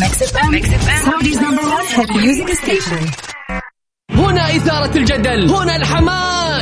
Mix F هنا إثارة الجدل. هنا الحماس.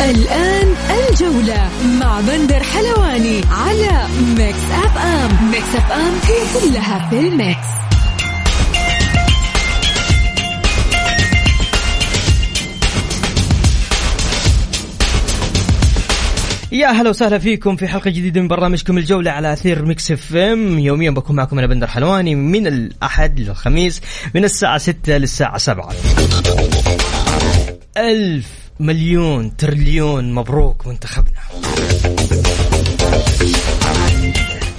الآن الجولة مع بندر حلواني على Mix FM. Mix FM هي كلها في ال mix. يا هلا وسهلا فيكم في حلقة جديدة من برنامجكم الجولة على أثير Mix FM. يوميا بكون معكم أنا بندر حلواني من الأحد للخميس من الساعة 6 للساعة 7 ألف مليون تريليون مبروك منتخبنا.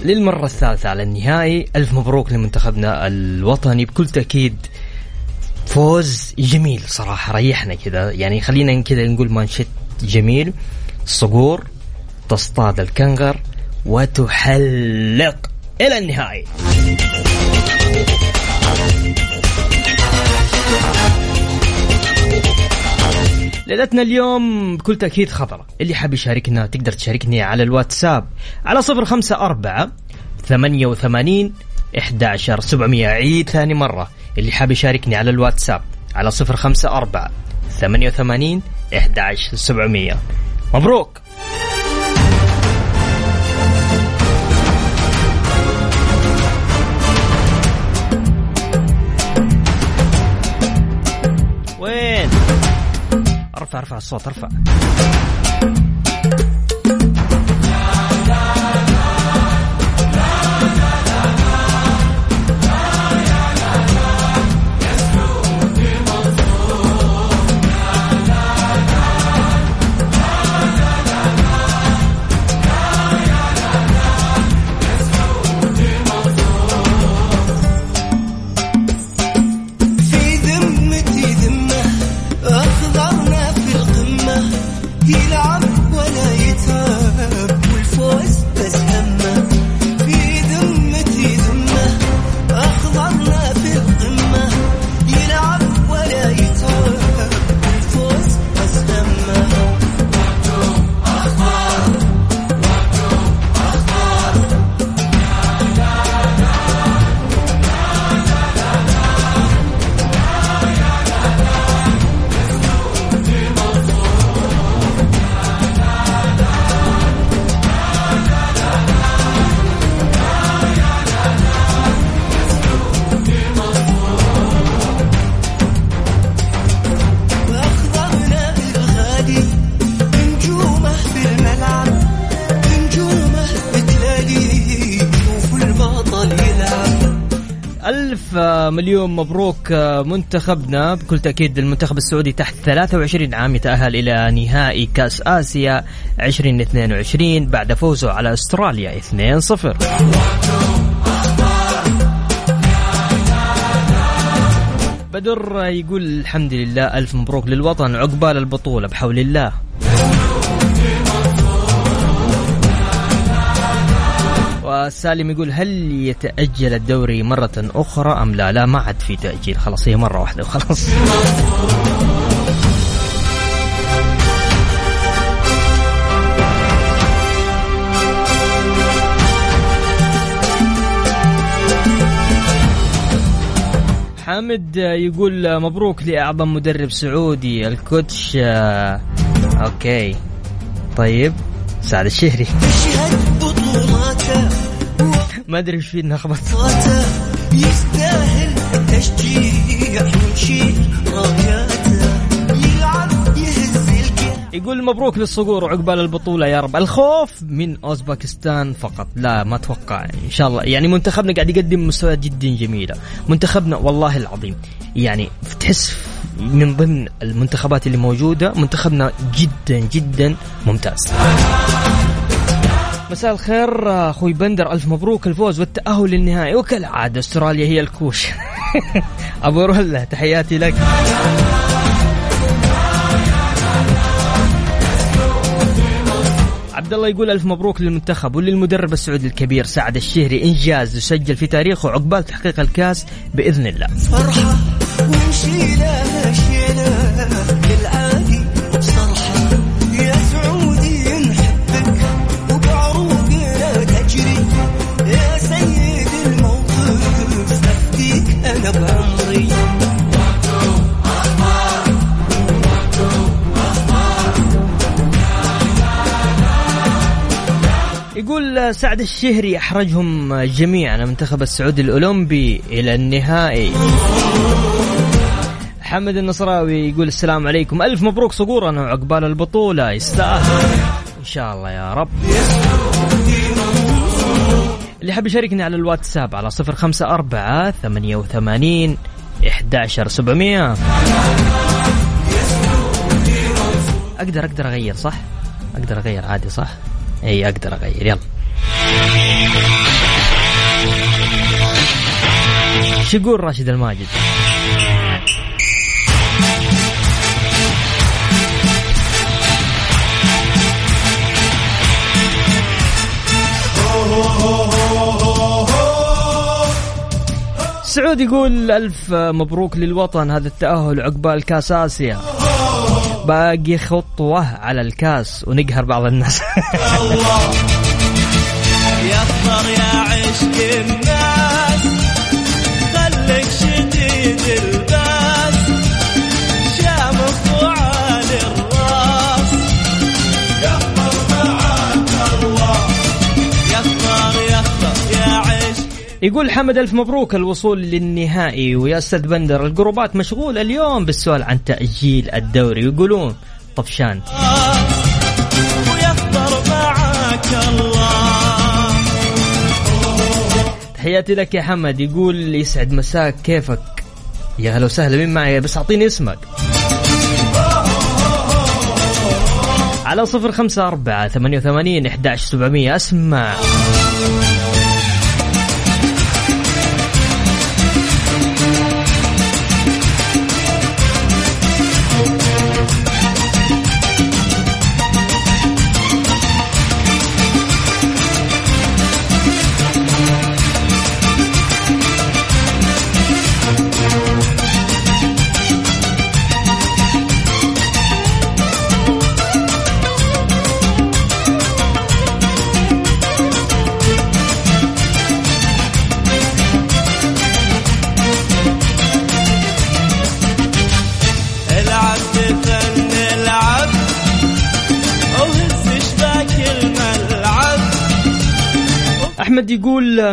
للمرة الثالثة على النهائي ألف مبروك لمنتخبنا الوطني. بكل تأكيد فوز جميل صراحة ريحنا كذا. يعني خلينا كذا نقول مانشيت جميل صقور تصطاد الكنغر وتحلق إلى النهائي. ليلتنا اليوم بكل تأكيد خطرة اللي حاب يشاركنا تقدر تشاركني على الواتساب على صفر خمسة أربعة ثمانية وثمانين إحدى سبعمية. عيد ثاني مرة. اللي حاب يشاركني على الواتساب على صفر خمسة أربعة ثمانية وثمانين إحدى سبعمية. مبروك! ارفع ارفع الصوت ارفع. مليون مبروك آه، منتخبنا. بكل تأكيد المنتخب السعودي تحت 23 عام يتأهل إلى نهائي كأس آسيا 2022 بعد فوزه على أستراليا 2-0 بدر يقول الحمد لله ألف مبروك للوطن عقبال البطولة بحول الله. وسالم يقول هل يتأجل الدوري مرة أخرى أم لا؟ لا ما عاد في تأجيل. خلاص هي مرة واحدة وخلاص. حامد يقول مبروك لأعظم مدرب سعودي الكوتش. آه، أوكي. طيب. سعد الشهري. ما أدري إيش فيه انها خبط وفاته يستاهل تشجيع ونشيل راياته يقول مبروك للصقور وعقبال البطولة يا رب. الخوف من أوزباكستان فقط. لا ما أتوقع. إن شاء الله. يعني منتخبنا قاعد يقدم مستويات جدا جميلة. منتخبنا والله العظيم. يعني تحس من ضمن المنتخبات اللي موجودة منتخبنا جدا جدا ممتاز. مساء الخير أخوي بندر ألف مبروك الفوز والتأهل للنهائي. وكالعادة أستراليا هي الكوش. أبو رولا تحياتي لك. عبد الله يقول ألف مبروك للمنتخب وللمدرب السعودي الكبير سعد الشهري. إنجاز يسجل في تاريخه عقبال تحقيق الكاس بإذن الله. فرحة. يقول سعد الشهري أحرجهم جميعا المنتخب السعودي الأولمبي إلى النهائي. حمد النصراوي يقول السلام عليكم. ألف مبروك صقورنا وعقبال البطولة. يستاهل. إن شاء الله يا رب. اللي حاب يشاركني على الواتساب على صفر خمسة أربعة ثمانية وثمانين إحداشر سبعمية. أقدر أقدر أغير صح؟ أقدر أغير عادي صح؟ إي أقدر أغير. يلا. شو يقول راشد الماجد؟ سعود يقول ألف مبروك للوطن هذا التأهل عقبال كاس آسيا. باقي خطوة على الكاس ونقهر بعض الناس. يا عشق يقول حمد ألف مبروك الوصول للنهائي. ويا أستاذ بندر الجروبات مشغولة اليوم بالسؤال عن تأجيل الدوري. يقولون طفشان. تحياتي لك يا حمد. يقول يسعد مساك. كيفك؟ يا هلا وسهلا. مين معي؟ بس أعطيني اسمك. على صفر خمسة أربعة ثمانية وثمانين إحداش سبعمية. أسمع.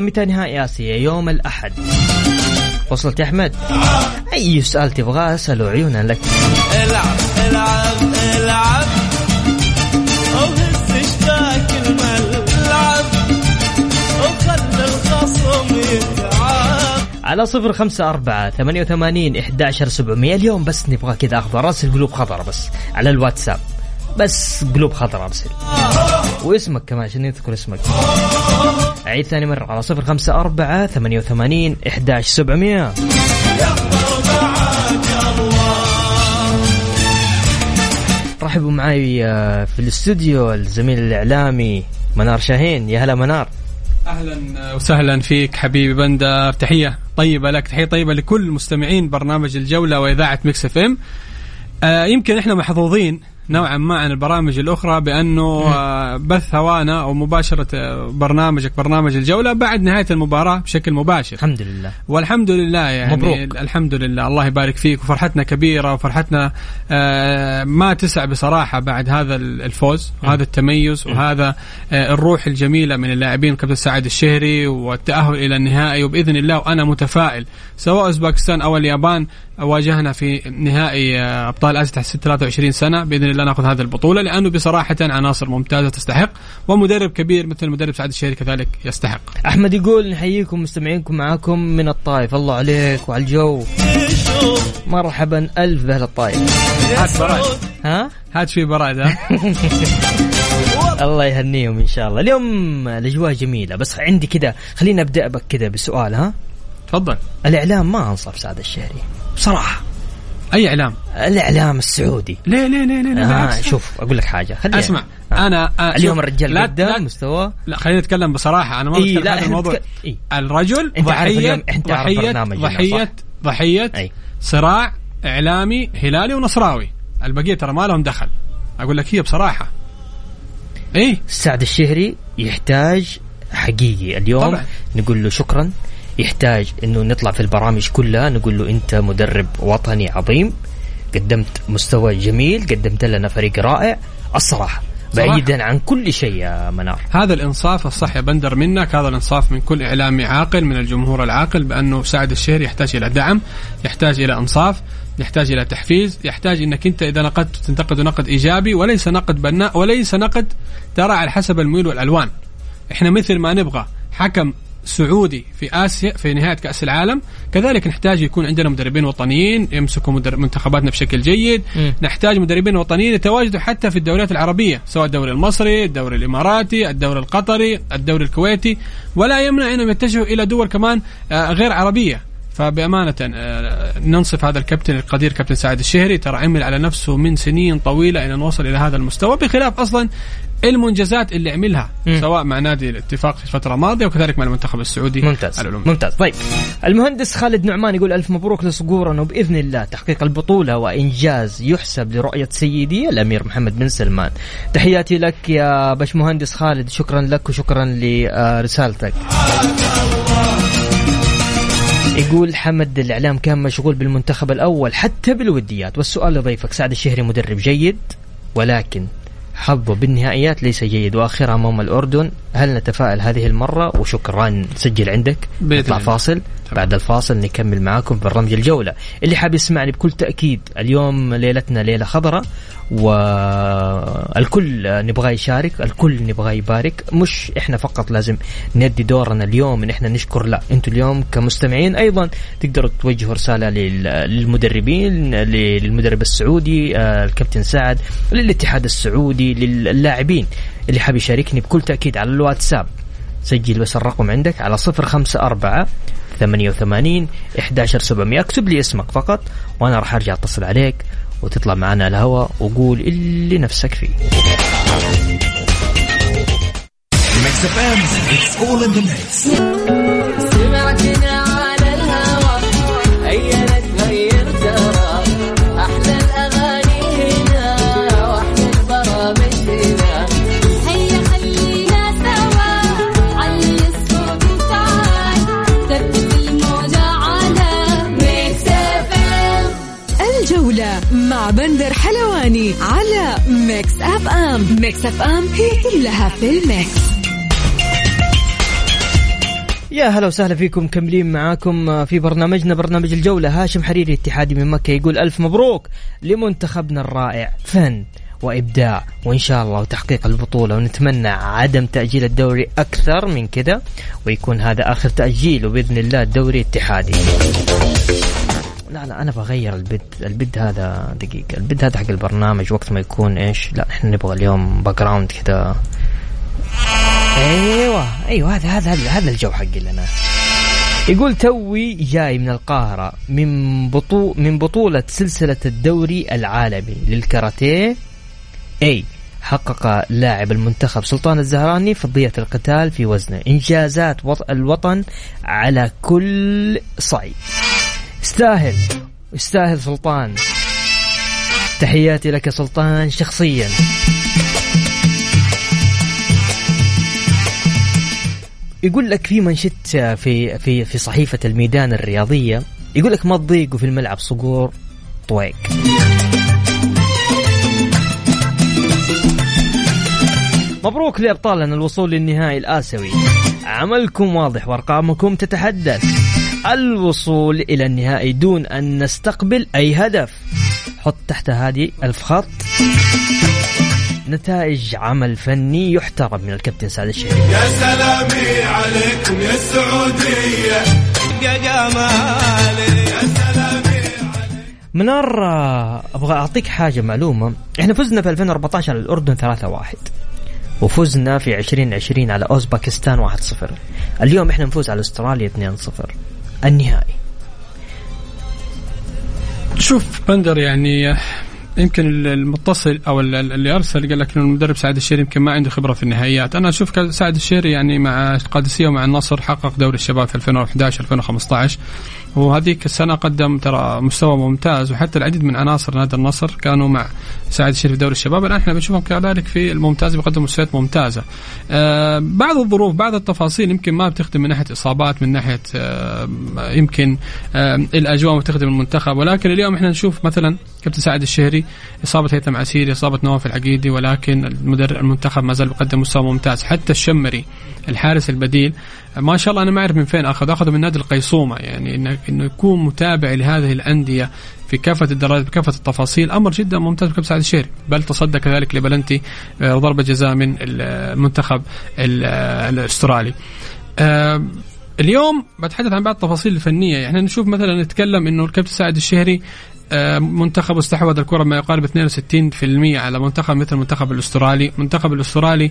متى نهائي آسيا يوم الأحد. وصلت يا أحمد؟ أي سؤال تبغاه أسأله عيونا لك. العب العب العب. وهز الملعب. وخلي الخصم يتعب على صفر خمسة أربعة ثمانية وثمانين إحداشر سبعمية. اليوم بس نبغى كذا أخضر أرسل قلوب خضرة بس على الواتساب. بس قلوب خضرة أرسل. واسمك كمان عشان يذكر اسمك. أعيد ثاني مرة على صفر خمسة أربعة ثمانية وثمانين إحداش سبعمية. رحبوا معي آه، في الاستوديو الزميل الإعلامي منار شاهين. يا هلا منار. أهلا وسهلا فيك حبيبي بندر تحية طيبة لك تحية طيبة لكل مستمعين برنامج الجولة وإذاعة Mix FM. آه يمكن إحنا محظوظين نوعا ما عن البرامج الأخرى بأنه آه بث هوانا أو مباشرة آه، برنامجك برنامج الجولة بعد نهاية المباراة بشكل مباشر. الحمد لله. والحمد لله يعني مبروك. الحمد لله. الله يبارك فيك. وفرحتنا كبيرة وفرحتنا آه، ما تسع بصراحة بعد هذا الفوز وهذا التميز وهذا الروح الجميلة من اللاعبين كابتن سعد الشهري والتأهل إلى النهائي. وبإذن الله وأنا متفائل سواء اوزباكستان أو اليابان واجهنا في نهائي آه، أبطال اسيا تحت 23 سنة. بإذن الله نأخذ هذه البطولة لأنه بصراحة عناصر ممتازة تستحق ومدرب كبير مثل المدرب سعد الشهري كذلك يستحق. أحمد يقول نحييكم مستمعينكم معاكم من الطائف الله عليك وعلى الجو. مرحبا ألف بأهل الطائف هات براد ها؟ هات في براد ها الله يهنيهم إن شاء الله. اليوم الأجواء جميلة بس عندي كذا خليني أبدأ بك كذا بسؤال ها؟ تفضل. الإعلام ما أنصف سعد الشهري بصراحة. أي إعلام؟ الإعلام السعودي. ليه ليه ليه ليه, ليه آه بالعكس. شوف أقول لك حاجة. خليني أسمع آه. أنا آه اليوم الرجال لا قدام لا, مستواه لا خلينا نتكلم بصراحة. أنا ما إيه، بتكلم لا، هذا الموضوع. نتك- إيه. الرجل عارف ضحيه عارف ضحيه ضحيه؟ ضحيه أي. صراع إعلامي هلالي ونصراوي. البقية ترى ما لهم دخل. أقول لك هي بصراحة. إيه سعد الشهري يحتاج حقيقي. اليوم طبعاً. نقول له شكرا. يحتاج إنه نطلع في البرامج كلها نقول له أنت مدرب وطني عظيم قدمت مستوى جميل قدمت لنا فريق رائع الصراحه. بعيدا عن كل شيء يا منار هذا الإنصاف الصح يا بندر منك هذا الإنصاف من كل إعلامي عاقل من الجمهور العاقل بأنه سعد الشهري يحتاج إلى دعم يحتاج إلى إنصاف يحتاج إلى تحفيز يحتاج إنك أنت إذا نقدت تنتقد نقد إيجابي وليس نقد بناء وليس نقد ترى على حسب الميول والألوان إحنا مثل ما نبغى حكم سعودي في آسيا في نهاية كأس العالم. كذلك نحتاج يكون عندنا مدربين وطنيين يمسكوا منتخباتنا بشكل جيد. مم. نحتاج مدربين وطنيين يتواجدوا حتى في الدوريات العربية سواء الدوري المصري الدوري الإماراتي الدوري القطري الدوري الكويتي. ولا يمنع أنهم يتجهوا إلى دول كمان آه، غير عربية. فبأمانة آه، ننصف هذا الكابتن القدير كابتن سعد الشهري ترى عمل على نفسه من سنين طويلة إلى أن وصل إلى هذا المستوى بخلاف أصلا المنجزات اللي عملها مم. سواء مع نادي الاتفاق في الفترة الماضية وكذلك مع المنتخب السعودي ممتاز. العموم. ممتاز. طيب. المهندس خالد نعمان يقول ألف مبروك لصقورنا وبإذن الله تحقيق البطولة وإنجاز يحسب لرؤية سيدي الأمير محمد بن سلمان. تحياتي لك يا باش مهندس خالد شكرا لك وشكرا لرسالتك. يقول حمد الإعلام كان مشغول بالمنتخب الأول حتى بالوديات والسؤال لضيفك سعد الشهري مدرب جيد ولكن حظه بالنهائيات ليس جيد. واخرها أمام الأردن هل نتفائل هذه المرة؟ وشكرا سجل عندك. نطلع. فاصل. بعد الفاصل نكمل معاكم برنامج الجولة. اللي حاب يسمعني بكل تأكيد اليوم ليلتنا ليلة خضراء والكل نبغى يشارك الكل نبغى يبارك. مش إحنا فقط لازم ندي دورنا اليوم إن إحنا نشكر لا أنتم اليوم كمستمعين أيضا تقدروا توجهوا رسالة لل- للمدربين للمدرب السعودي آه، الكابتن سعد للاتحاد السعودي للاعبين. اللي حاب يشاركني بكل تأكيد على الواتساب. سجل بس الرقم عندك على صفر خمسة أربعة ثمانية وثمانين إحداشر سبعمية. اكتب لي اسمك فقط وأنا راح أرجع أتصل عليك وتطلع معنا على الهواء وقول اللي نفسك فيه. Mix it's all in the mix. بندر حلواني على Mix FM. Mix FM هي كلها في ال mix. يا هلا وسهلا فيكم مكملين معاكم في برنامجنا برنامج الجولة. هاشم حريري اتحادي من مكة يقول ألف مبروك لمنتخبنا الرائع. فن وإبداع وإن شاء الله وتحقيق البطولة. ونتمنى عدم تأجيل الدوري أكثر من كذا ويكون هذا آخر تأجيل وبإذن الله الدوري اتحادي لا لا أنا بغير ال bed ال bed هذا دقيقة. ال bed هذا حق البرنامج وقت ما يكون إيش لا إحنا نبغى اليوم background كذا أيوه أيوه هذا هذا هذا, الجو حقي لنا يقول توي جاي من القاهرة من بطو من بطولة سلسلة الدوري العالمي للكاراتيه. أي حقق لاعب المنتخب سلطان الزهراني فضية القتال في وزنه. إنجازات وط- الوطن على كل صعيد. يستاهل يستاهل سلطان. تحياتي لك يا سلطان شخصيا. يقول لك في منشط في في في صحيفة الميدان الرياضية يقول لك ما تضيقوا في الملعب صقور طويق. مبروك لأبطالنا الوصول للنهائي الآسيوي. عملكم واضح وأرقامكم تتحدث. الوصول إلى النهائي دون أن نستقبل أي هدف. حط تحت هذه ألف خط نتائج عمل فني يحترم من الكابتن سعد الشهري يا سلامي عليكم يا السعودية. يا جمالي. يا سلامي منار أبغى أعطيك حاجة معلومة. إحنا فزنا في 2014 على الأردن 3-1 وفزنا في 2020 على أوزباكستان 1-0 اليوم إحنا نفوز على أستراليا 2-0 النهائي. شوف بندر يعني يمكن المتصل أو ال- ال- اللي أرسل قال لك انه المدرب سعد الشيري يمكن ما عنده خبرة في النهائيات، أنا أشوف سعد الشيري يعني مع القادسية ومع النصر حقق دوري الشباب في 2011 2015 وهذيك السنة قدم ترى مستوى ممتاز وحتى العديد من عناصر نادي النصر كانوا مع سعد الشيري في دوري الشباب، الآن إحنا بنشوفهم كذلك في الممتاز بيقدموا مستويات ممتازة. آه بعض الظروف بعض التفاصيل يمكن ما بتخدم من ناحية إصابات من ناحية آه يمكن آه الأجواء ما بتخدم المنتخب. ولكن اليوم إحنا نشوف مثلا كابتن سعد الشهري إصابة هيثم عسيري إصابة نواف العقيدي ولكن المدرب المنتخب ما زال بيقدم مستوى ممتاز. حتى الشمري الحارس البديل ما شاء الله أنا ما أعرف من فين أخذ أخذه من نادي القيصومة. يعني انه إنه يكون متابع لهذه الأندية في كافة الدرجات بكافه التفاصيل. أمر جدا ممتاز كابتن سعد الشهري. بل تصدى كذلك لبلنتي آه، ضربة جزاء من المنتخب ال- آه، الأسترالي. آه، اليوم بتحدث عن بعض التفاصيل الفنية. يعني نشوف مثلا نتكلم إنه الكابتن سعد الشهري آه، منتخب استحوذ الكرة ما يقارب 62% على منتخب مثل المنتخب الأسترالي، المنتخب الأسترالي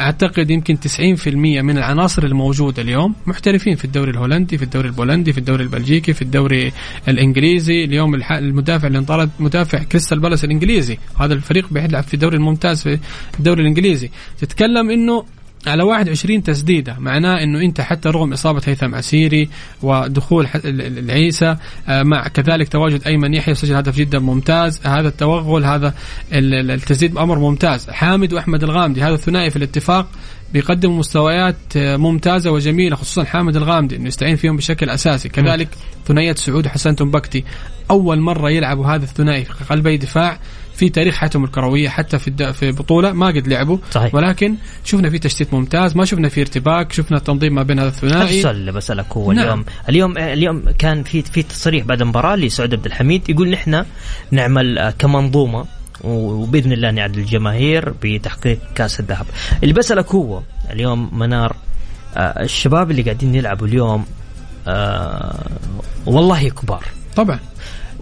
أعتقد يمكن 90% من العناصر الموجودة اليوم محترفين في الدوري الهولندي، في الدوري البولندي، في الدوري البلجيكي، في الدوري الإنجليزي، اليوم المدافع اللي انطرد مدافع كريستال بالاس الإنجليزي، هذا الفريق بيلعب في الدوري الممتاز في الدوري الإنجليزي، تتكلم إنه على 21 تسديدة معناه إنه أنت حتى رغم إصابة هيثم عسيري ودخول العيسى آه، مع كذلك تواجد ايمن يحيى سجل هدف جدا ممتاز. هذا التوغل هذا ال- ال- التسديد أمر ممتاز. حامد وأحمد الغامدي هذا الثنائي في الاتفاق بيقدموا مستويات آه، ممتازة وجميلة خصوصا حامد الغامدي إنه يستعين فيهم بشكل أساسي. كذلك ثنائية سعود وحسن تنبكتي أول مرة يلعبوا هذا الثنائي في قلبي دفاع. في تاريخ حياتهم الكروية حتى في الد... في بطولة ما قد لعبوا صحيح. ولكن شفنا في تشتيت ممتاز ما شفنا في ارتباك شفنا التنظيم ما بين هذا الثنائي السؤال اللي بسألك هو نعم. اليوم اليوم اليوم كان في في تصريح بعد المباراة لسعود عبد الحميد يقول نحن نعمل كمنظومة وبإذن الله نعد الجماهير بتحقيق كأس الذهب. اللي بسألك هو اليوم منار آه، الشباب اللي قاعدين يلعبوا اليوم آه والله كبار طبعا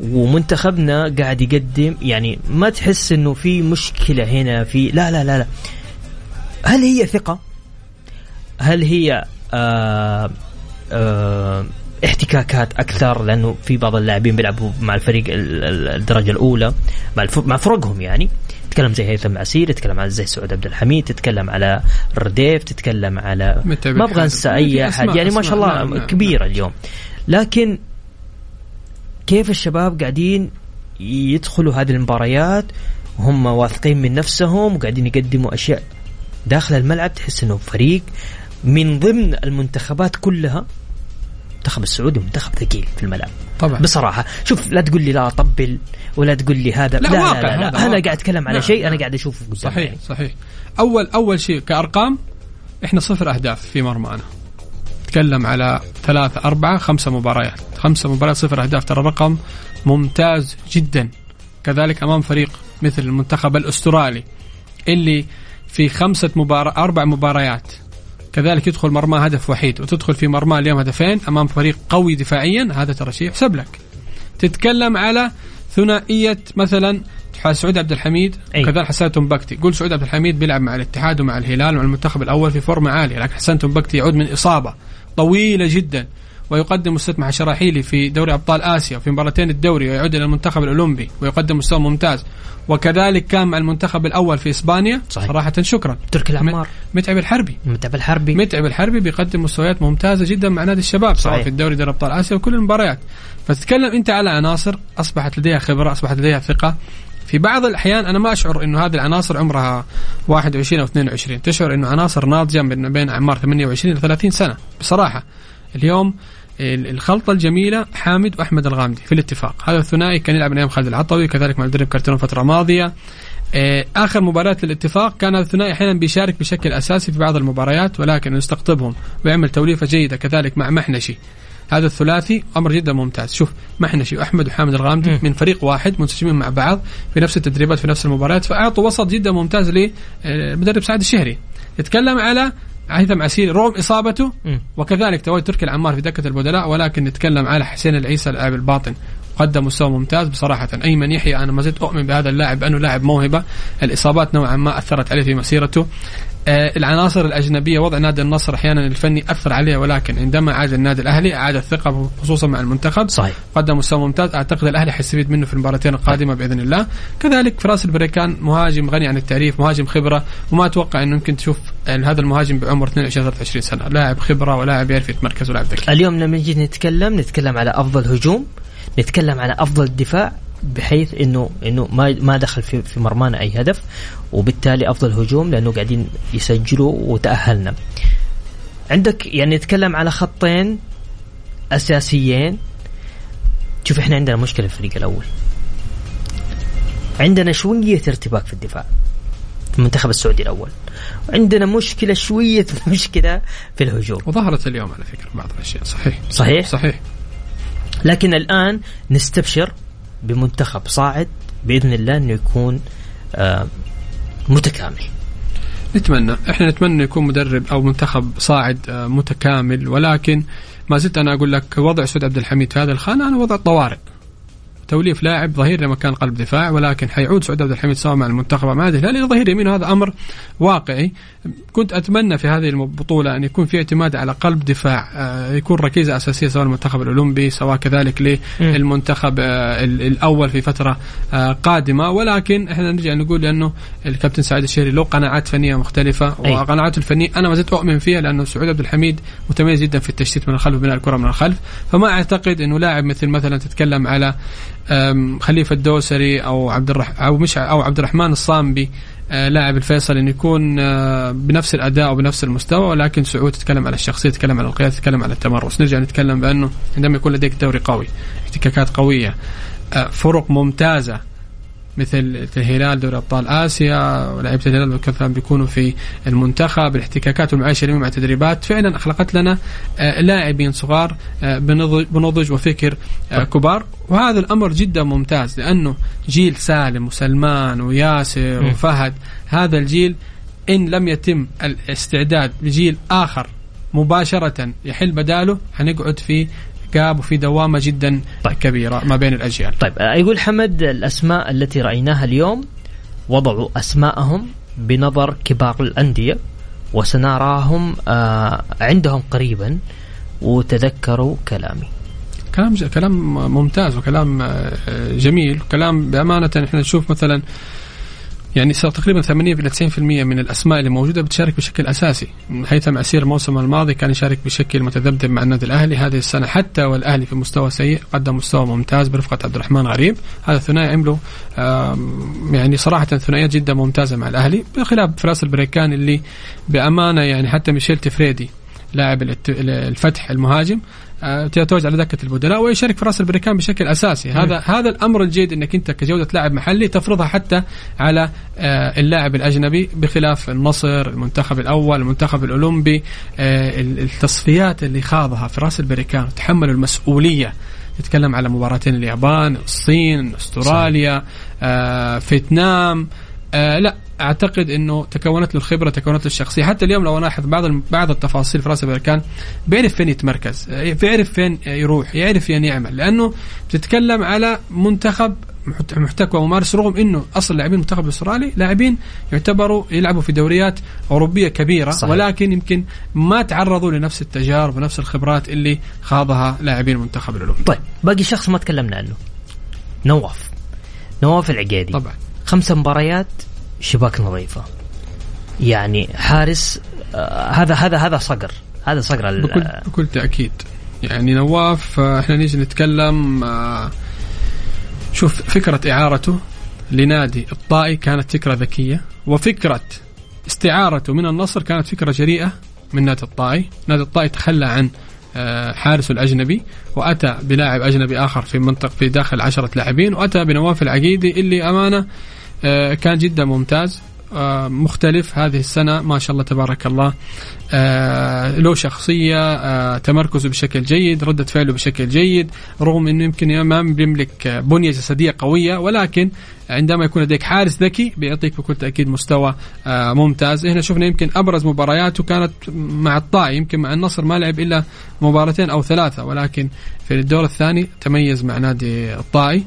ومنتخبنا قاعد يقدم يعني ما تحس إنه في مشكلة هنا في لا لا لا لا هل هي ثقة؟ هل هي آه آه احتكاكات أكثر لأنه في بعض اللاعبين بيلعبوا مع الفريق ال- ال- الدرجة الأولى مع مع فرقهم يعني تتكلم زي هيثم عسير تتكلم على زي سعود عبد الحميد تتكلم على رديف تتكلم على ما أبغى. أنسى في أي أحد يعني ما شاء. الله نعم، نعم. كبيرة اليوم لكن كيف الشباب قاعدين يدخلوا هذه المباريات وهم واثقين من نفسهم وقاعدين يقدموا أشياء داخل الملعب تحس إنه فريق من ضمن المنتخبات كلها المنتخب السعودي منتخب ثقيل في الملعب طبعا بصراحة شوف لا تقول لي لا طبل ولا تقول لي هذا لا، لا, واقع لا, لا, لا. أنا. قاعد أتكلم على نعم، شيء أنا نعم. قاعد أشوفه صحيح عيني. صحيح أول أول شيء كأرقام إحنا صفر أهداف في مرمانا تكلم على ثلاثة أربعة خمسة مباريات. خمسة مباريات صفر أهداف ترى رقم ممتاز جدا. كذلك أمام فريق مثل المنتخب الأسترالي اللي في خمسة مباراة أربع مباريات كذلك يدخل مرمى هدف وحيد وتدخل في مرمى اليوم هدفين أمام فريق قوي دفاعيا هذا ترى شيء يحسب لك. تتكلم على ثنائية مثلا سعود عبد الحميد. أي. كذلك حسان تنبكتي قول سعود عبد الحميد بيلعب مع الاتحاد ومع الهلال ومع المنتخب الأول في فورمة عالية لكن حسان تنبكتي يعود من إصابة. طويلة جدا. ويقدم مستوى مع شراحيلي في دوري أبطال آسيا وفي مباراتين الدوري ويعود إلى المنتخب الأولمبي ويقدم مستوى ممتاز. وكذلك كان المنتخب الأول في إسبانيا. صحيح. صراحة شكرا. تركي العمار متعب الحربي. متعب الحربي. متعب الحربي بيقدم مستويات ممتازة جدا مع نادي الشباب سواء صحيح. في الدوري دوري أبطال آسيا وكل المباريات. فتتكلم أنت على عناصر أصبحت لديها خبرة أصبحت لديها ثقة. في بعض الأحيان أنا ما أشعر إنه هذه العناصر عمرها 21 أو 22 تشعر إنه عناصر ناضجة من بين اعمار 28 إلى 30 سنة. بصراحة اليوم ال- الخلطة الجميلة حامد وأحمد الغامدي في الاتفاق. هذا الثنائي كان يلعب من أيام خالد العطوي كذلك مع المدرب كارتون فترة ماضية. آه، آخر مباراة للاتفاق كان الثنائي أحيانا بيشارك بشكل أساسي في بعض المباريات ولكن يستقطبهم ويعمل توليفة جيدة كذلك مع محنشي. هذا الثلاثي أمر جدا ممتاز. شوف محنشي واحمد وحامد الغامدي من فريق واحد منسجمين مع بعض في نفس التدريبات في نفس المباريات فأعطوا وسط جدا ممتاز للمدرب سعد الشهري. يتكلم على هيثم عسيري رغم إصابته مم. وكذلك تواجد تركي العمار في دكة البدلاء ولكن نتكلم على حسين العيسى اللاعب الباطن. قدم مستوى ممتاز بصراحة. ايمن يحيى أنا ما زلت أؤمن بهذا اللاعب بانه لاعب موهبة. الإصابات نوعا ما أثرت عليه في مسيرته. آه، العناصر الأجنبية وضع نادي النصر أحيانا الفني أثر عليه ولكن عندما عاد النادي الأهلي اعاد الثقة خصوصا مع المنتخب صحيح. قدم مستوى ممتاز. أعتقد الأهلي حيستفيد منه في المباراتين القادمة بإذن الله. كذلك فراس البريكان مهاجم غني عن التعريف مهاجم خبرة وما أتوقع إنه يمكن تشوف هذا المهاجم بعمر 22 23 سنة. لاعب خبرة ولاعب يعرف يتمركز ولاعب ذكي. اليوم لما نجي نتكلم نتكلم على أفضل هجوم نتكلم على أفضل دفاع بحيث إنه إنه ما ما دخل في في مرمانا أي هدف وبالتالي أفضل هجوم لأنه قاعدين يسجلوا وتأهلنا. عندك يعني نتكلم على خطين أساسيين شوف إحنا عندنا مشكلة في الفريق الأول. عندنا شوية ارتباك في الدفاع. في المنتخب السعودي الأول. وعندنا مشكلة شوية مشكلة في الهجوم. وظهرت اليوم على فكرة بعض الأشياء صحيح صحيح؟ صحيح لكن الآن نستبشر بمنتخب صاعد بإذن الله إنه يكون آه متكامل. نتمنى إحنا نتمنى يكون مدرب أو منتخب صاعد آه، متكامل ولكن ما زلت أنا أقول لك وضع سعود عبد الحميد في هذا الخانه أنا وضع طوارئ. توليف لاعب ظهير لما كان قلب دفاع ولكن حيعود سعود عبد الحميد سواء مع المنتخب مع النادي الاهلي ظهير يمين وهذا أمر واقعي. كنت أتمنى في هذه البطولة أن يكون في اعتماد على قلب دفاع آه، يكون ركيزة أساسية سواء المنتخب الأولمبي سواء كذلك للمنتخب آه، ال- الأول في فترة آه، قادمة. ولكن إحنا نرجع نقول لأنه الكابتن سعيد الشهري له قناعات فنية مختلفة. وقناعاته الفنية أنا ما زلت أؤمن فيها لأنه سعود عبد الحميد متميز جدا في التشتيت من الخلف وبناء الكرة من الخلف. فما أعتقد إنه لاعب مثل مثلا تتكلم على خليفة الدوسري أو عبد الرح أو مش أو عبد الرحمن الصامبي آه، لاعب الفيصل انه يكون آه، بنفس الأداء وبنفس المستوى ولكن سعود تتكلم على الشخصية تتكلم على القيادة تتكلم على التمرس. نرجع نتكلم بأنه عندما يكون لديك دوري قوي احتكاكات قوية آه، فرق ممتازة مثل الهلال دوري أبطال آسيا ولاعيبة الهلال كثرة بيكونوا في المنتخب. الاحتكاكات والمعايشة مع التدريبات. فعلا أخلقت لنا آه، لاعبين صغار آه، بنضج وفكر آه، كبار. وهذا الأمر جدا ممتاز لأنه جيل سالم وسلمان وياسر. وفهد هذا الجيل إن لم يتم الاستعداد بجيل آخر مباشرة يحل بداله حنقعد في جاب وفي دوامة جدا طيب. كبيرة ما بين الأجيال طيب آه، يقول حمد الأسماء التي رأيناها اليوم وضعوا أسماءهم بنظر كبار الأندية وسنراهم آه عندهم قريبا وتذكروا كلامي كلام. كلام ممتاز وكلام آه، جميل وكلام بأمانة إحنا نشوف مثلا يعني صار تقريبا 80 إلى 90% من الأسماء اللي موجودة بتشارك بشكل أساسي، هيثم عسير الموسم الماضي كان يشارك بشكل متذبذب مع النادي الأهلي، هذه السنة حتى والأهلي في مستوى سيء قدم مستوى ممتاز برفقة عبد الرحمن غريب، هذا الثنائي آم، يعني صراحة ثنائيات جدا ممتازة مع الأهلي، بخلاف فراس البريكان اللي بأمانة يعني حتى ميشيل تفريدي لاعب الفتح المهاجم آه، يتواجد على دكه البدلاء ويشارك فراس البريكان بشكل أساسي. هذا هذا الأمر الجيد إنك أنت كجودة لاعب محلي تفرضها حتى على آه، اللاعب الأجنبي بخلاف النصر المنتخب الأول المنتخب الأولمبي آه، ال- التصفيات اللي خاضها فراس البريكان. تحملوا المسؤولية. نتكلم على مباراتين اليابان الصين أستراليا آه، فيتنام آه لا أعتقد إنه تكونت له الخبرة تكونت له الشخصية. حتى اليوم لو ألاحظ بعض بعض التفاصيل في رأس البركان بيعرف فين يتمركز آه، بيعرف فين يروح يعرف فين يعمل لأنه بتتكلم على منتخب محت- محتكى وممارس رغم إنه أصل لاعبين المنتخب الأسترالي لاعبين يعتبروا يلعبوا في دوريات أوروبية كبيرة صحيح. ولكن يمكن ما تعرضوا لنفس التجارب ونفس الخبرات اللي خاضها لاعبين المنتخب الاولمبي طيب باقي شخص ما تكلمنا عنه. نواف. نواف العقيدي. طبعا. خمس مباريات شباك نظيفة. يعني حارس آه هذا هذا هذا صقر. هذا صقر بكل بكل تأكيد. يعني نواف آه، إحنا نيجي نتكلم آه، شوف فكرة إعارته لنادي الطائي كانت فكرة ذكية وفكرة استعارته من النصر كانت فكرة جريئة من نادي الطائي، نادي الطائي تخلى عن حارسه الأجنبي وأتى بلاعب أجنبي آخر في منطق في داخل عشرة لاعبين وأتى بنواف العقيدي اللي أمانة آه، كان جدا ممتاز. مختلف. هذه السنة ما شاء الله تبارك الله آه، له شخصية آه، تمركزه بشكل جيد ردة فعله بشكل جيد رغم أنه يمكن ما بيملك آه، بنية جسدية قوية ولكن عندما يكون لديك حارس ذكي بيعطيك بكل تأكيد مستوى آه، ممتاز. هنا شفنا يمكن أبرز مبارياته كانت مع الطائي يمكن مع النصر ما لعب إلا مباراتين أو ثلاثة ولكن في الدور الثاني تميز مع نادي الطائي.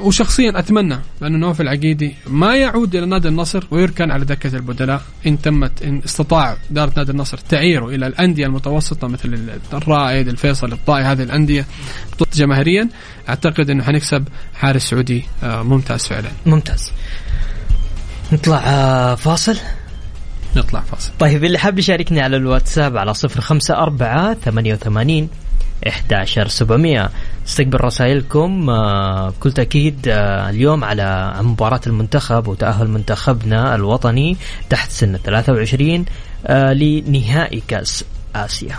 وشخصيا أتمنى لأنه نوف العقيدي ما يعود إلى نادي النصر ويركن على دكة البدلاء إن تمت إن استطاع إدارة نادي النصر تعييره إلى الأندية المتوسطة مثل الرائد، الفيصل، الطائي هذه الأندية جماهيريا أعتقد إنه حنكسب حارس سعودي آه، ممتاز فعلا. ممتاز. نطلع آه، فاصل نطلع فاصل طيب اللي حاب يشاركني على الواتساب على 054 88 11700 نستقبل رسائلكم آه، بكل تأكيد آه، اليوم على مباراة المنتخب وتأهل منتخبنا الوطني تحت سن 23 آه، لنهائي كأس آسيا.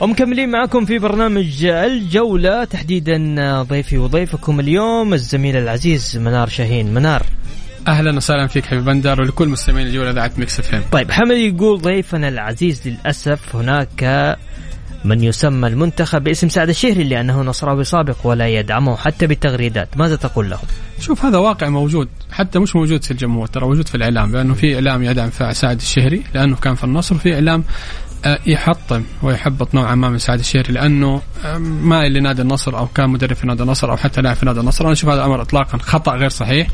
ومكملين معكم في برنامج الجولة تحديدا ضيفي وضيفكم اليوم الزميل العزيز منار شاهين. منار. أهلا وسهلا فيك حبيب بندر ولكل مستمعين الجولة إذاعة مكس طيب حمد يقول ضيفنا العزيز للأسف هناك من يسمى المنتخب باسم سعد الشهري لأنه نصراوي سابق ولا يدعمه حتى بالتغريدات. ماذا تقول له؟ شوف هذا واقع موجود حتى مش موجود في الجمهور ترى موجود في الإعلام لأنه في إعلام يدعم سعد الشهري لأنه كان في النصر في إعلام آه، يحطم ويحبط نوعا ما من سعد الشهري لأنه مائل لنادي النصر أو كان مدرب في نادي النصر أو حتى لاعب في نادي النصر. أنا أشوف هذا الأمر اطلاقا خطأ غير صحيح.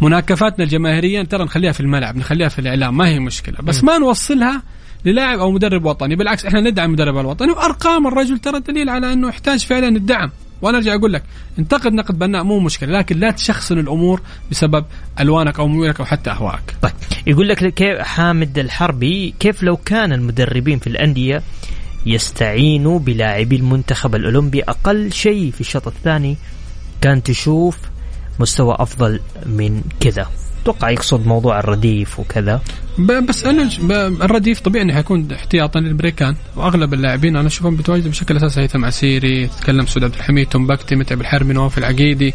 مناكفاتنا الجماهيريه ترى نخليها في الملعب نخليها في الإعلام ما هي مشكلة. بس ما نوصلها للاعب أو مدرب وطني. بالعكس إحنا ندعم المدرب الوطني. وأرقام الرجل ترى دليل على أنه يحتاج فعلا الدعم وأنا أرجع أقول لك انتقد نقد بناء مو مشكلة لكن لا تشخصن الأمور بسبب ألوانك أو ميولك أو حتى اهوائك طيب يقول لك كيف حامد الحربي كيف لو كان المدربين في الأندية يستعينوا بلاعبي المنتخب الأولمبي؟ أقل شيء في الشوط الثاني كان تشوف مستوى أفضل من كذا. أتوقع يقصد موضوع الرديف وكذا؟ بس أنا الرديف طبيعي إنه حيكون احتياطا للبريكان وأغلب اللاعبين أنا أشوفهم بتواجدوا بشكل أساسي هيثم عسيري تكلم سعود عبد الحميد تومبكتي متعب الحربي نواف العقيدي.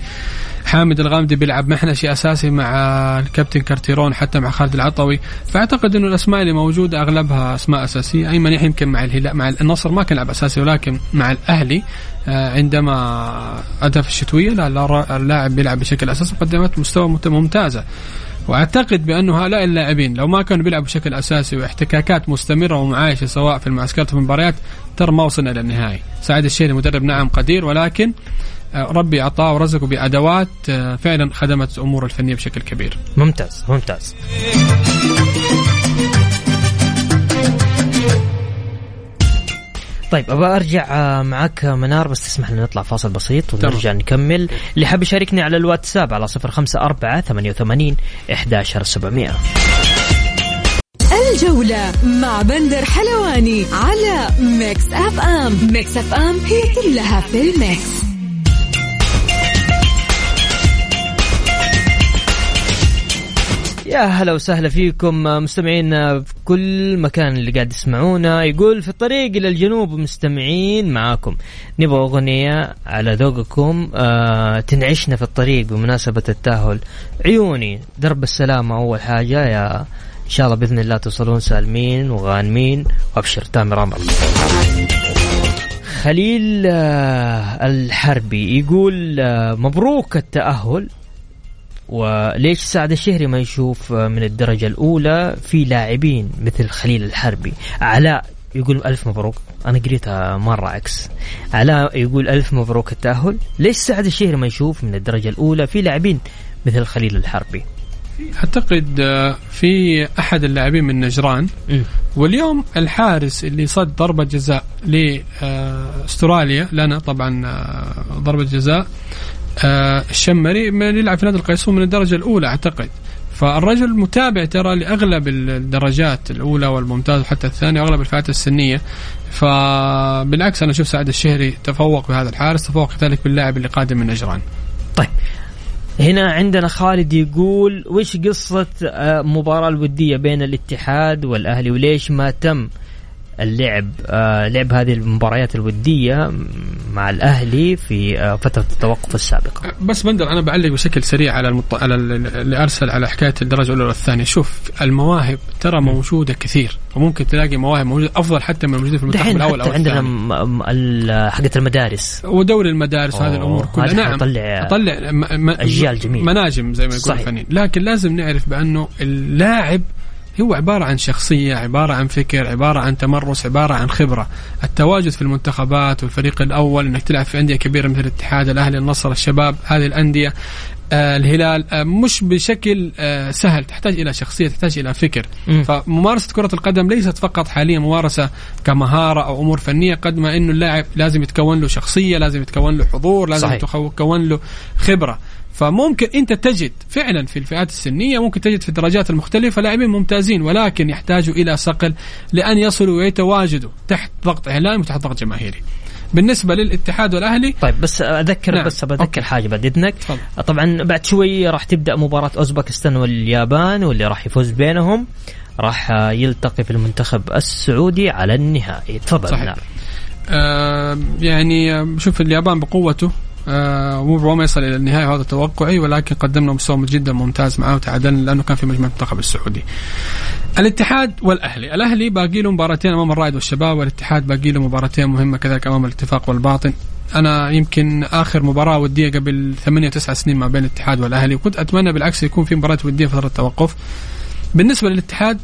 حامد الغامدي بيلعب محنشي أساسي مع الكابتن كارتيرون حتى مع خالد العطوي. فأعتقد إنه الأسماء اللي موجودة أغلبها أسماء أساسية. أيمن يحيى يمكن مع الهلال مع النصر ما كان لاعب أساسي ولكن مع الأهلي آه، عندما ادى في الشتوية لا لا- اللاعب بيلعب بشكل أساسي قدمت مستوى مت- ممتازة. وأعتقد بانه هؤلاء اللاعبين لو ما كانوا بيلعبوا بشكل أساسي واحتكاكات مستمرة ومعايشة سواء في المعسكرات وفي المباريات ترى ما وصلنا إلى النهائي. سعد الشيري مدرب نعم قدير ولكن ربي أعطاه ورزقه بأدوات آه، فعلا خدمت اموره الفنية بشكل كبير. ممتاز ممتاز. طيب أبغى أرجع آه، معك آه، منار بس تسمح لنا نطلع فاصل بسيط ونرجع نكمل. اللي حاب يشاركني على الواتساب على صفر خمسة أربعة ثمانية وثمانين إحداشر سبعمية. الجولة مع بندر حلواني على Mix FM. Mix FM هي كلها في ال mix. يا هلا وسهلا فيكم مستمعينا في كل مكان اللي قاعد يسمعونا يقول في الطريق إلى الجنوب مستمعين معاكم. نبغى أغنية على ذوقكم آه تنعشنا في الطريق بمناسبة التأهل. عيوني درب السلامه أول حاجة. يا إن شاء الله بإذن الله توصلون سالمين وغانمين. وأبشر تامر أمر خليل آه الحربي يقول آه مبروك التأهل. وليش سعد الشهري ما يشوف من الدرجة الأولى في لاعبين مثل خليل الحربي؟ علاء يقول ألف مبروك. أنا قريتها مرة عكس. علاء يقول ألف مبروك التأهل. ليش سعد الشهري ما يشوف من الدرجة الأولى في لاعبين مثل خليل الحربي؟ أعتقد آه، في أحد اللاعبين من نجران. واليوم الحارس اللي صد ضربة جزاء لاستراليا لنا طبعا آه، ضربة جزاء آه، الشمري من يلعب في نادي القيصون من الدرجة الأولى أعتقد. فالرجل متابع ترى لأغلب الدرجات الأولى والممتاز وحتى الثانية وأغلب الفئات السنية. فبالعكس أنا أشوف سعد الشهري تفوق بهذا الحارس تفوق كذلك باللاعب اللي قادم من نجران طيب. هنا عندنا خالد يقول وش قصة آه، مباراة الودية بين الاتحاد والأهلي؟ وليش ما تم اللعب آه لعب هذه المباريات الودية مع الأهلي في آه فترة التوقف السابقة. بس بندر أنا بعلق بشكل سريع على المط... على ال- اللي ارسل على حكاية الدرجة الأولى والثانية. شوف المواهب ترى موجودة كثير وممكن تلاقي مواهب موجودة أفضل حتى من الموجودة في المنتخب الأول أو حتى عندنا الثاني. م- حقت المدارس. ودوري المدارس وهذه أوه، الأمور كلها. نعم حيطلع أطلع م- م- أجيال جميلة. مناجم زي ما يقول. الفنانين لكن لازم نعرف بأنه اللاعب هو عبارة عن شخصية عبارة عن فكر عبارة عن تمرس عبارة عن خبرة التواجد في المنتخبات والفريق الأول أنك تلعب في أندية كبيرة مثل الاتحاد الأهلي النصر الشباب هذه الأندية آه الهلال آه مش بشكل آه سهل تحتاج إلى شخصية تحتاج إلى فكر مم. فممارسة كرة القدم ليست فقط حاليا ممارسة كمهارة أو أمور فنية قد ما أنه اللاعب لازم يتكون له شخصية لازم يتكون له حضور لازم صحيح. يتكون له خبرة فممكن انت تجد فعلا في الفئات السنية ممكن تجد في الدرجات المختلفة لاعبين ممتازين ولكن يحتاجوا إلى صقل لأن يصلوا ويتواجدوا تحت ضغط إعلامي وتحت ضغط جماهيري. بالنسبة للاتحاد والأهلي طيب بس اذكر نعم. بس بذكر أوكي. حاجة بعد إذنك. طبعا بعد شوي راح تبدأ مباراة أوزبكستان واليابان واللي راح يفوز بينهم راح يلتقي في المنتخب السعودي على النهائي تفضل صحيح. نعم. آه يعني آه، شوف اليابان بقوته آه مو ربما يصل إلى النهاية وهذا توقعي ولكن قدمنا مستوى جدا ممتاز معاه وتعادلنا لأنه كان في مجموعه المنتخب السعودي. الاتحاد والأهلي، الأهلي باقي له مباراتين أمام الرائد والشباب والاتحاد باقي له مباراتين مهمة كذلك أمام الاتفاق والباطن. أنا يمكن آخر مباراة ودية قبل ثمانية تسعة سنين ما بين الاتحاد والأهلي وكنت أتمنى بالعكس يكون في مباراة ودية فترة التوقف. بالنسبة للاتحاد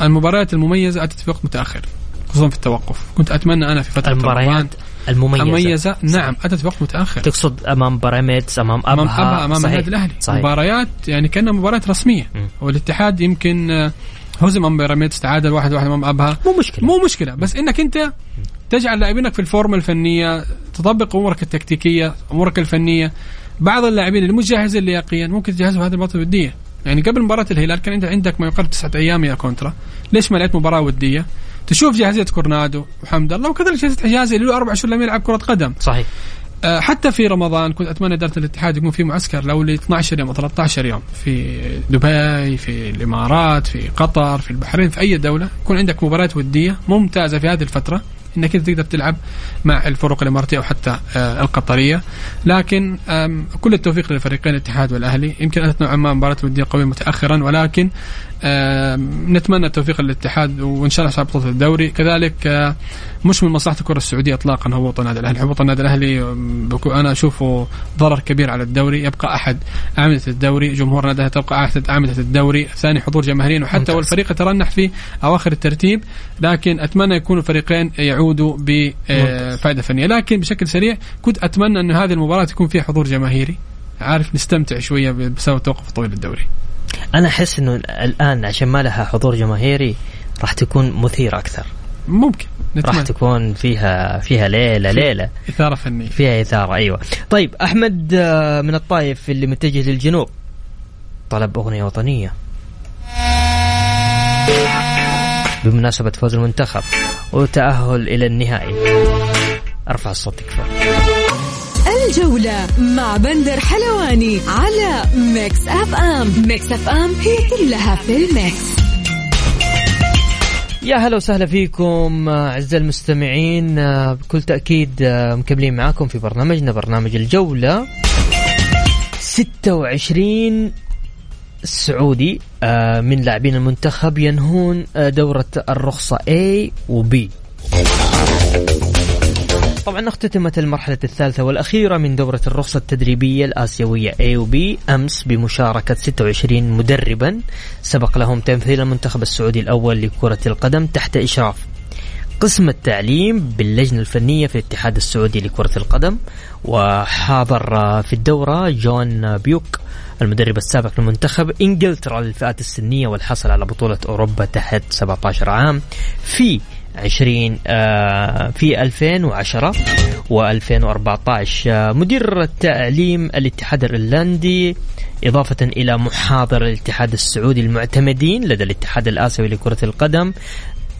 المباريات المميزة اتت في وقت متأخر خصوصا في التوقف كنت أتمنى أنا في فترة المباريات المميزة. مميزه نعم اتت في وقت متأخر. تقصد أمام بيراميدز أمام ابها أمام ابها أمام صحيح. النادي الأهلي. صحيح. مباريات يعني كانها مباريات رسمية. مم. والاتحاد يمكن آه، هزم أمام بيراميدز تعادل واحد واحد أمام أبها. مو مشكلة. مو مشكلة. بس إنك أنت تجعل لاعبينك في الفورمة الفنية تطبق أمورك التكتيكية أمورك الفنية. بعض اللاعبين اللي مش جاهزين لياقيا ممكن تجهزوا في هذه المباراة الودية. يعني قبل مباراة الهلال كان انت عندك ما يقارب تسعة أيام يا كونترا. ليش ما لقيت مباراة ودية؟ تشوف جاهزية كورونادو وحمد الله وكذلك جاهزية حجازي اللي له أربع شهور لم يلعب كرة قدم. صحيح. آه، حتى في رمضان كنت أتمنى إدارة الاتحاد يكون في معسكر لو ل 12 يوم أو 13 يوم. في دبي في الإمارات في قطر في البحرين في أي دولة. يكون عندك مباريات ودية ممتازة في هذه الفترة. إنك أنت تقدر تلعب مع الفرق الإماراتية أو حتى آه، القطرية. لكن كل التوفيق للفريقين الاتحاد والأهلي. يمكن اتت نوعا ما مباراة ودية قوية متاخرا. ولكن نتمنى التوفيق للاتحاد وإن شاء الله بطوله الدوري. كذلك آه، مش من مصلحة الكره السعودية اطلاقا هبوط النادي الأهلي. هبوط النادي الأهلي أنا أشوفه ضرر كبير على الدوري. يبقى أحد اعمده الدوري جمهور الأهلي تبقى أحد اعمده الدوري ثاني حضور جماهيري وحتى. والفريق يترنح في أواخر الترتيب. لكن أتمنى يكون الفريقين يعودوا بفائده فنية. لكن بشكل سريع كنت أتمنى أن هذه المباراة يكون فيها حضور جماهيري. عارف نستمتع شوية بسبب التوقف الطويل للدوري أنا أحس إنه الآن عشان ما لها حضور جماهيري راح تكون مثيرة أكثر. ممكن. راح نتمنى تكون فيها فيها ليلة ليلة. إثارة فنية. فيها إثارة أيوه. طيب أحمد آه، من الطايف اللي متجه للجنوب. طلب أغنية وطنية. بمناسبة فوز المنتخب وتأهل إلى النهائي. أرفع الصوت تكفى. الجولة مع بندر حلواني على Mix FM. Mix FM هي كلها في ال mix. يا هلا وسهلا فيكم أعزائي المستمعين. بكل تأكيد مكملين معاكم في برنامجنا برنامج الجولة 26 سعودي. آه، من لاعبين المنتخب ينهون دورة الرخصة A و B. طبعا اختتمت المرحلة الثالثة والأخيرة من دورة الرخصة التدريبية الآسيوية و B أمس بمشاركة 26 مدربا. سبق لهم تمثيل المنتخب السعودي الأول لكرة القدم تحت إشراف قسم التعليم باللجنة الفنية في الاتحاد السعودي لكرة القدم وحاضر في الدورة جون بيوك المدرب السابق للمنتخب إنجلترا للفئات السنية والحصل على بطولة أوروبا تحت 17 عام. في 20 آه، في 2010 و2014 آه، مدير التعليم الاتحاد الايرلندي إضافة إلى محاضر الاتحاد السعودي المعتمدين لدى الاتحاد الآسيوي لكرة القدم.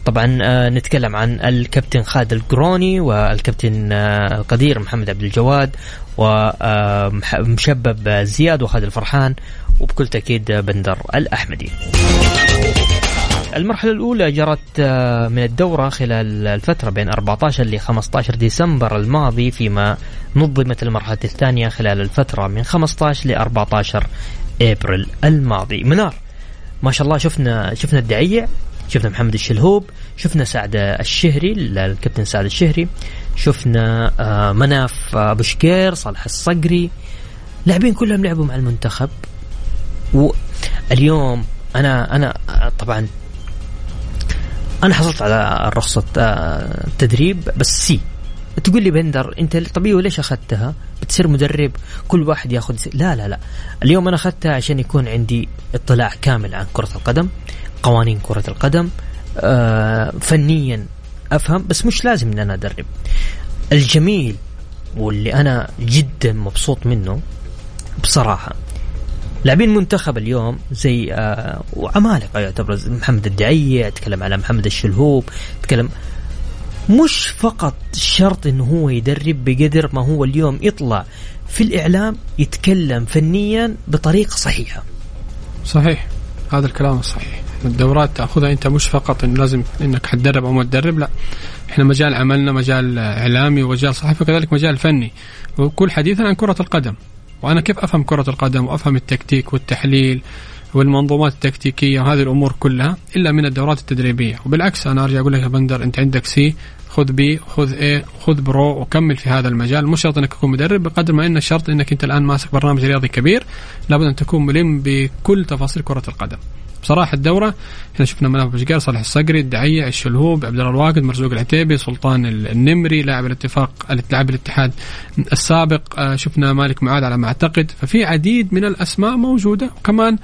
طبعا آه، نتكلم عن الكابتن خالد القروني والكابتن القدير محمد عبد الجواد ومشبب زياد وخالد الفرحان وبكل تأكيد بندر الأحمدي. المرحلة الأولى جرت آه، من الدورة خلال الفترة بين 14 ل 15 ديسمبر الماضي فيما نظمت المرحلة الثانية خلال الفترة من 15 ل 14 إبريل الماضي. منار ما شاء الله شفنا شفنا الدعيع شفنا محمد الشلهوب شفنا سعد الشهري الكابتن سعد الشهري شفنا آه، مناف أبو شكير صالح الصقري. لاعبين كلهم لعبوا مع المنتخب. واليوم أنا أنا آه، طبعا أنا حصلت على رخصة آه، تدريب بس سي تقول لي بندر أنت طبيعي وليش أخذتها؟ بتصير مدرب كل واحد ياخذ. لا لا لا اليوم أنا أخذتها عشان يكون عندي اطلاع كامل عن كرة القدم قوانين كرة القدم آه فنيا أفهم بس مش لازم إن أنا أدرب الجميل واللي أنا جدا مبسوط منه بصراحة لاعبين منتخب اليوم زي آه وعمالقه يعتبر زي محمد الدعية أتكلم على محمد الشلهوب أتكلم. مش فقط شرط إنه هو يدرب بقدر ما هو اليوم يطلع في الإعلام يتكلم فنيا بطريقة صحيحة. صحيح. هذا الكلام الصحيح. الدورات تأخذها. أنت مش فقط إنه لازم إنك حتدرب أو ما تدرب لا. إحنا مجال عملنا مجال إعلامي ومجال صحفي وكذلك مجال فني. وكل حديثنا عن كرة القدم. وأنا كيف أفهم كرة القدم وأفهم التكتيك والتحليل والمنظومات التكتيكية وهذه الأمور كلها إلا من الدورات التدريبية؟ وبالعكس أنا أرجع أقول لك يا بندر أنت عندك C خذ B خذ A خذ Pro وكمل في هذا المجال. مش شرط إنك تكون مدرب بقدر ما إن الشرط إنك أنت الآن ماسك برنامج رياضي كبير لابد أن تكون ملم بكل تفاصيل كرة القدم. بصراحة الدورة إحنا شفنا مناف بشقار صالح الصقري الدعية الشلهوب عبد الله الواقد مرزوق العتيبي سلطان النمري لاعب الاتفاق لاعب الاتحاد السابق. آه، شفنا مالك معاد على ما أعتقد. ففي عديد من الأسماء موجودة. وكمان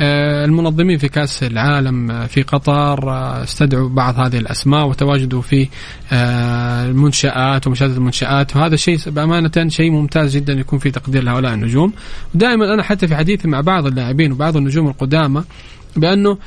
آه، المنظمين في كأس العالم آه، في قطر استدعوا بعض هذه الأسماء وتواجدوا في المنشآت ومشاهدة المنشآت. وهذا شيء بأمانة شيء ممتاز جدا يكون في تقدير لهؤلاء النجوم. ودائما أنا حتى في حديثي مع بعض اللاعبين وبعض النجوم القدامى بأنه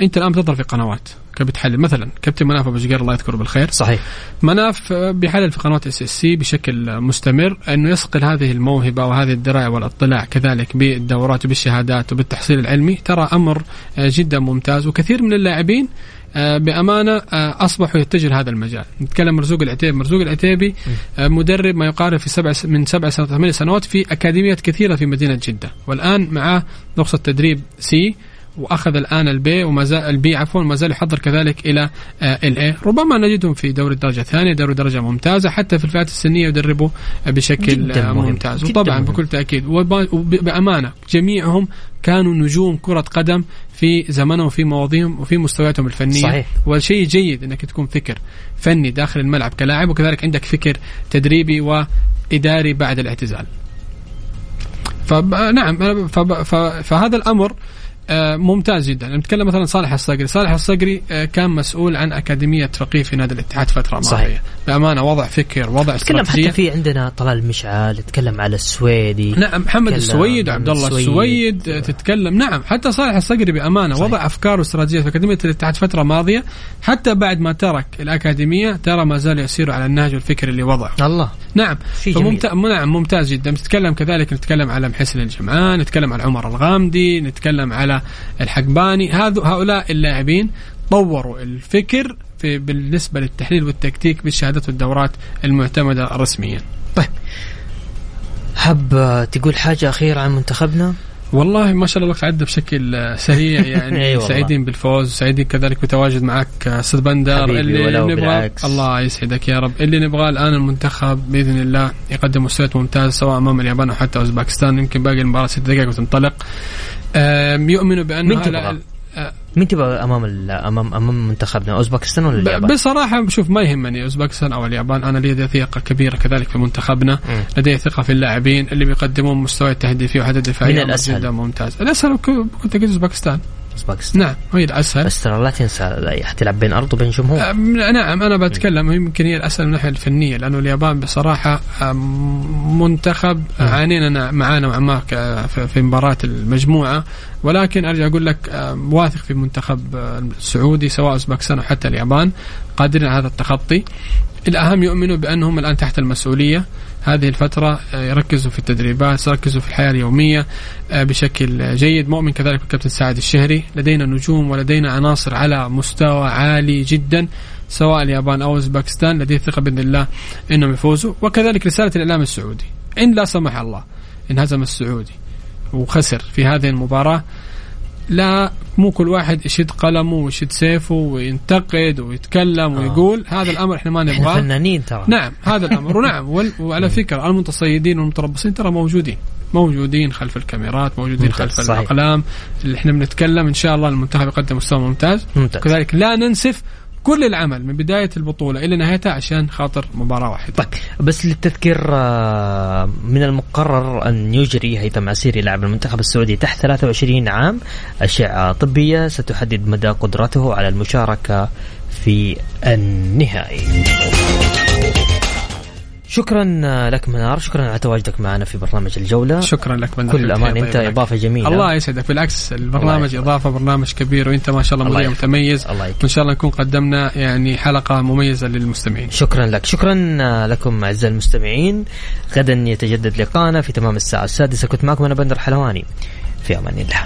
أنت الآن بتظهر في قنوات بتحلل. مثلا كابتن مناف أبو شقير الله يذكره بالخير. صحيح. مناف آه، بيحلل في قناه SSC بشكل مستمر أنه يصقل هذه الموهبة وهذه الدراية والاطلاع كذلك بالدورات وبالشهادات وبالتحصيل العلمي. ترى أمر آه، جدا ممتاز. وكثير من اللاعبين آه، بأمانة أصبحوا يتجهوا لهذا المجال، نتكلم مرزوق العتيبي، مرزوق العتيبي مدرب ما يقارب في سبع من سبع سنوات ثمان سنوات في أكاديميات كثيرة في مدينة جدة، والآن معاه رخصه تدريب C وأخذ الآن ال B وما زال ال B عفوا ما زال يحضر كذلك إلى ال A ربما نجدهم في دوري الدرجة الثانية دوري درجة ممتازة حتى في الفئات السنية يدربوا بشكل جداً آه،. ممتاز جداً وطبعا مهم. بكل تأكيد وب- وبأمانة جميعهم كانوا نجوم كرة قدم في زمنهم وفي مواضيعهم وفي مستوياتهم الفنية صحيح. والشيء جيد إنك تكون فكر فني داخل الملعب كلاعب وكذلك عندك فكر تدريبي وإداري بعد الاعتزال فنعم فهذا الأمر آه، ممتاز جدا. نتكلم مثلا صالح الصقري. صالح الصقري آه، كان مسؤول عن أكاديمية فقيه في نادي الاتحاد فترة صحيح. ماضية. بأمانة وضع فكر وضع تكلم استراتيجية. حتى في عندنا طلال المشعل تكلم على السويدي. نعم محمد السويد عن وعبد الله السويد. السويد آه، تتكلم. نعم حتى صالح الصقري بأمانة صحيح. وضع أفكار واستراتيجيات في أكاديمية الاتحاد فترة ماضية. حتى بعد ما ترك الأكاديمية ترى ما زال يسير على النهج والفكر اللي وضعه. الله. نعم. فممتاز نعم ممتاز جدا. نتكلم كذلك نتكلم على محسن الجمعان نتكلم على عمر الغامدي نتكلم على الحقباني. هؤلاء اللاعبين طوروا الفكر في بالنسبة للتحليل والتكتيك بالشهادات والدورات المعتمدة رسميا. طيب. حاب تقول حاجة أخيرة عن منتخبنا؟ والله ما شاء الله الوقت عدى بشكل سريع يعني أي والله. سعيدين بالفوز سعيدين كذلك بتواجد معك أستاذ بندر اللي بالعكس. الله يسعدك يا رب اللي نبغاه الآن المنتخب بإذن الله يقدم مستويات ممتازة سواء أمام اليابان أو حتى اوزباكستان يمكن باقي المباراة ست دقائق وتنطلق يؤمنوا بانه مين هلا- تبغى؟ مين تبغى أمام ال- أمام أمام منتخبنا أوزبكستان ولا اليابان؟ بصراحة شوف ما يهمني أوزبكستان أو اليابان أنا لدي ثقة كبيرة كذلك في منتخبنا مم. لدي ثقة في اللاعبين اللي بيقدمون مستوى تهديفي وحتى دفاعي من؟ جدا ممتاز الأسهل كنت أقول أوزبكستان. أوزبكستان نعم هي الاسهل بس ترى لا تنسى حتلعب بين أرض وبين جمهور. أم، نعم أنا بتكلم يمكن هي الاسهل من الناحية الفنية لأنه اليابان بصراحة منتخب عانينا معاه نوعا ما ك- في- مباراة المجموعة. ولكن أرجع أقول لك أم، واثق في المنتخب آه، السعودي سواء أوزبكستان أو حتى اليابان قادرين على هذا التخطي. الأهم يؤمنوا بأنهم الآن تحت المسؤولية. هذه الفترة آه، يركزوا في التدريبات يركزوا في الحياة اليومية آه، بشكل جيد. مؤمن كذلك بالكابتن سعد الشهري. لدينا نجوم ولدينا عناصر على مستوى عالي جدا سواء اليابان أو أوزباكستان لديه ثقة بإذن الله أنهم يفوزوا. وكذلك رسالة الإعلام السعودي. إن لا سمح الله انهزم السعودي وخسر في هذه المباراة لا مو كل واحد يشد قلمه ويشد سيفه وينتقد ويتكلم ويقول هذا الأمر إحنا ما نبغاه. فنانين ترى. نعم هذا الأمر. ونعم وال- وعلى فكرة المتصيدين والمتربصين ترى موجودين. موجودين خلف الكاميرات موجودين ممتاز، خلف صحيح. الأقلام. اللي إحنا بنتكلم إن شاء الله المنتخب يقدم مستوى ممتاز. ممتاز. كذلك لا ننسف كل العمل من بداية البطولة إلى نهايتها عشان خاطر مباراة واحدة. طيب بس للتذكير آه، من المقرر أن يجري هيثم عسيري لاعب المنتخب السعودي تحت 23 عام. أشعة طبية ستحدد مدى قدرته على المشاركة في النهائي. شكرا لك منار شكرا على تواجدك معنا في برنامج الجولة. شكرا لك من كل أمان أنت طيب. إضافة جميلة. الله يسعدك. بالعكس البرنامج. إضافة برنامج كبير وأنت ما شاء الله مذيع. متميز. الله. وإن شاء الله نكون قدمنا يعني حلقة مميزة للمستمعين. شكرا لك. شكرا لكم أعزائي المستمعين. غدا يتجدد لقاءنا في تمام الساعة السادسة. كنت معكم أنا بندر حلواني في أمان الله.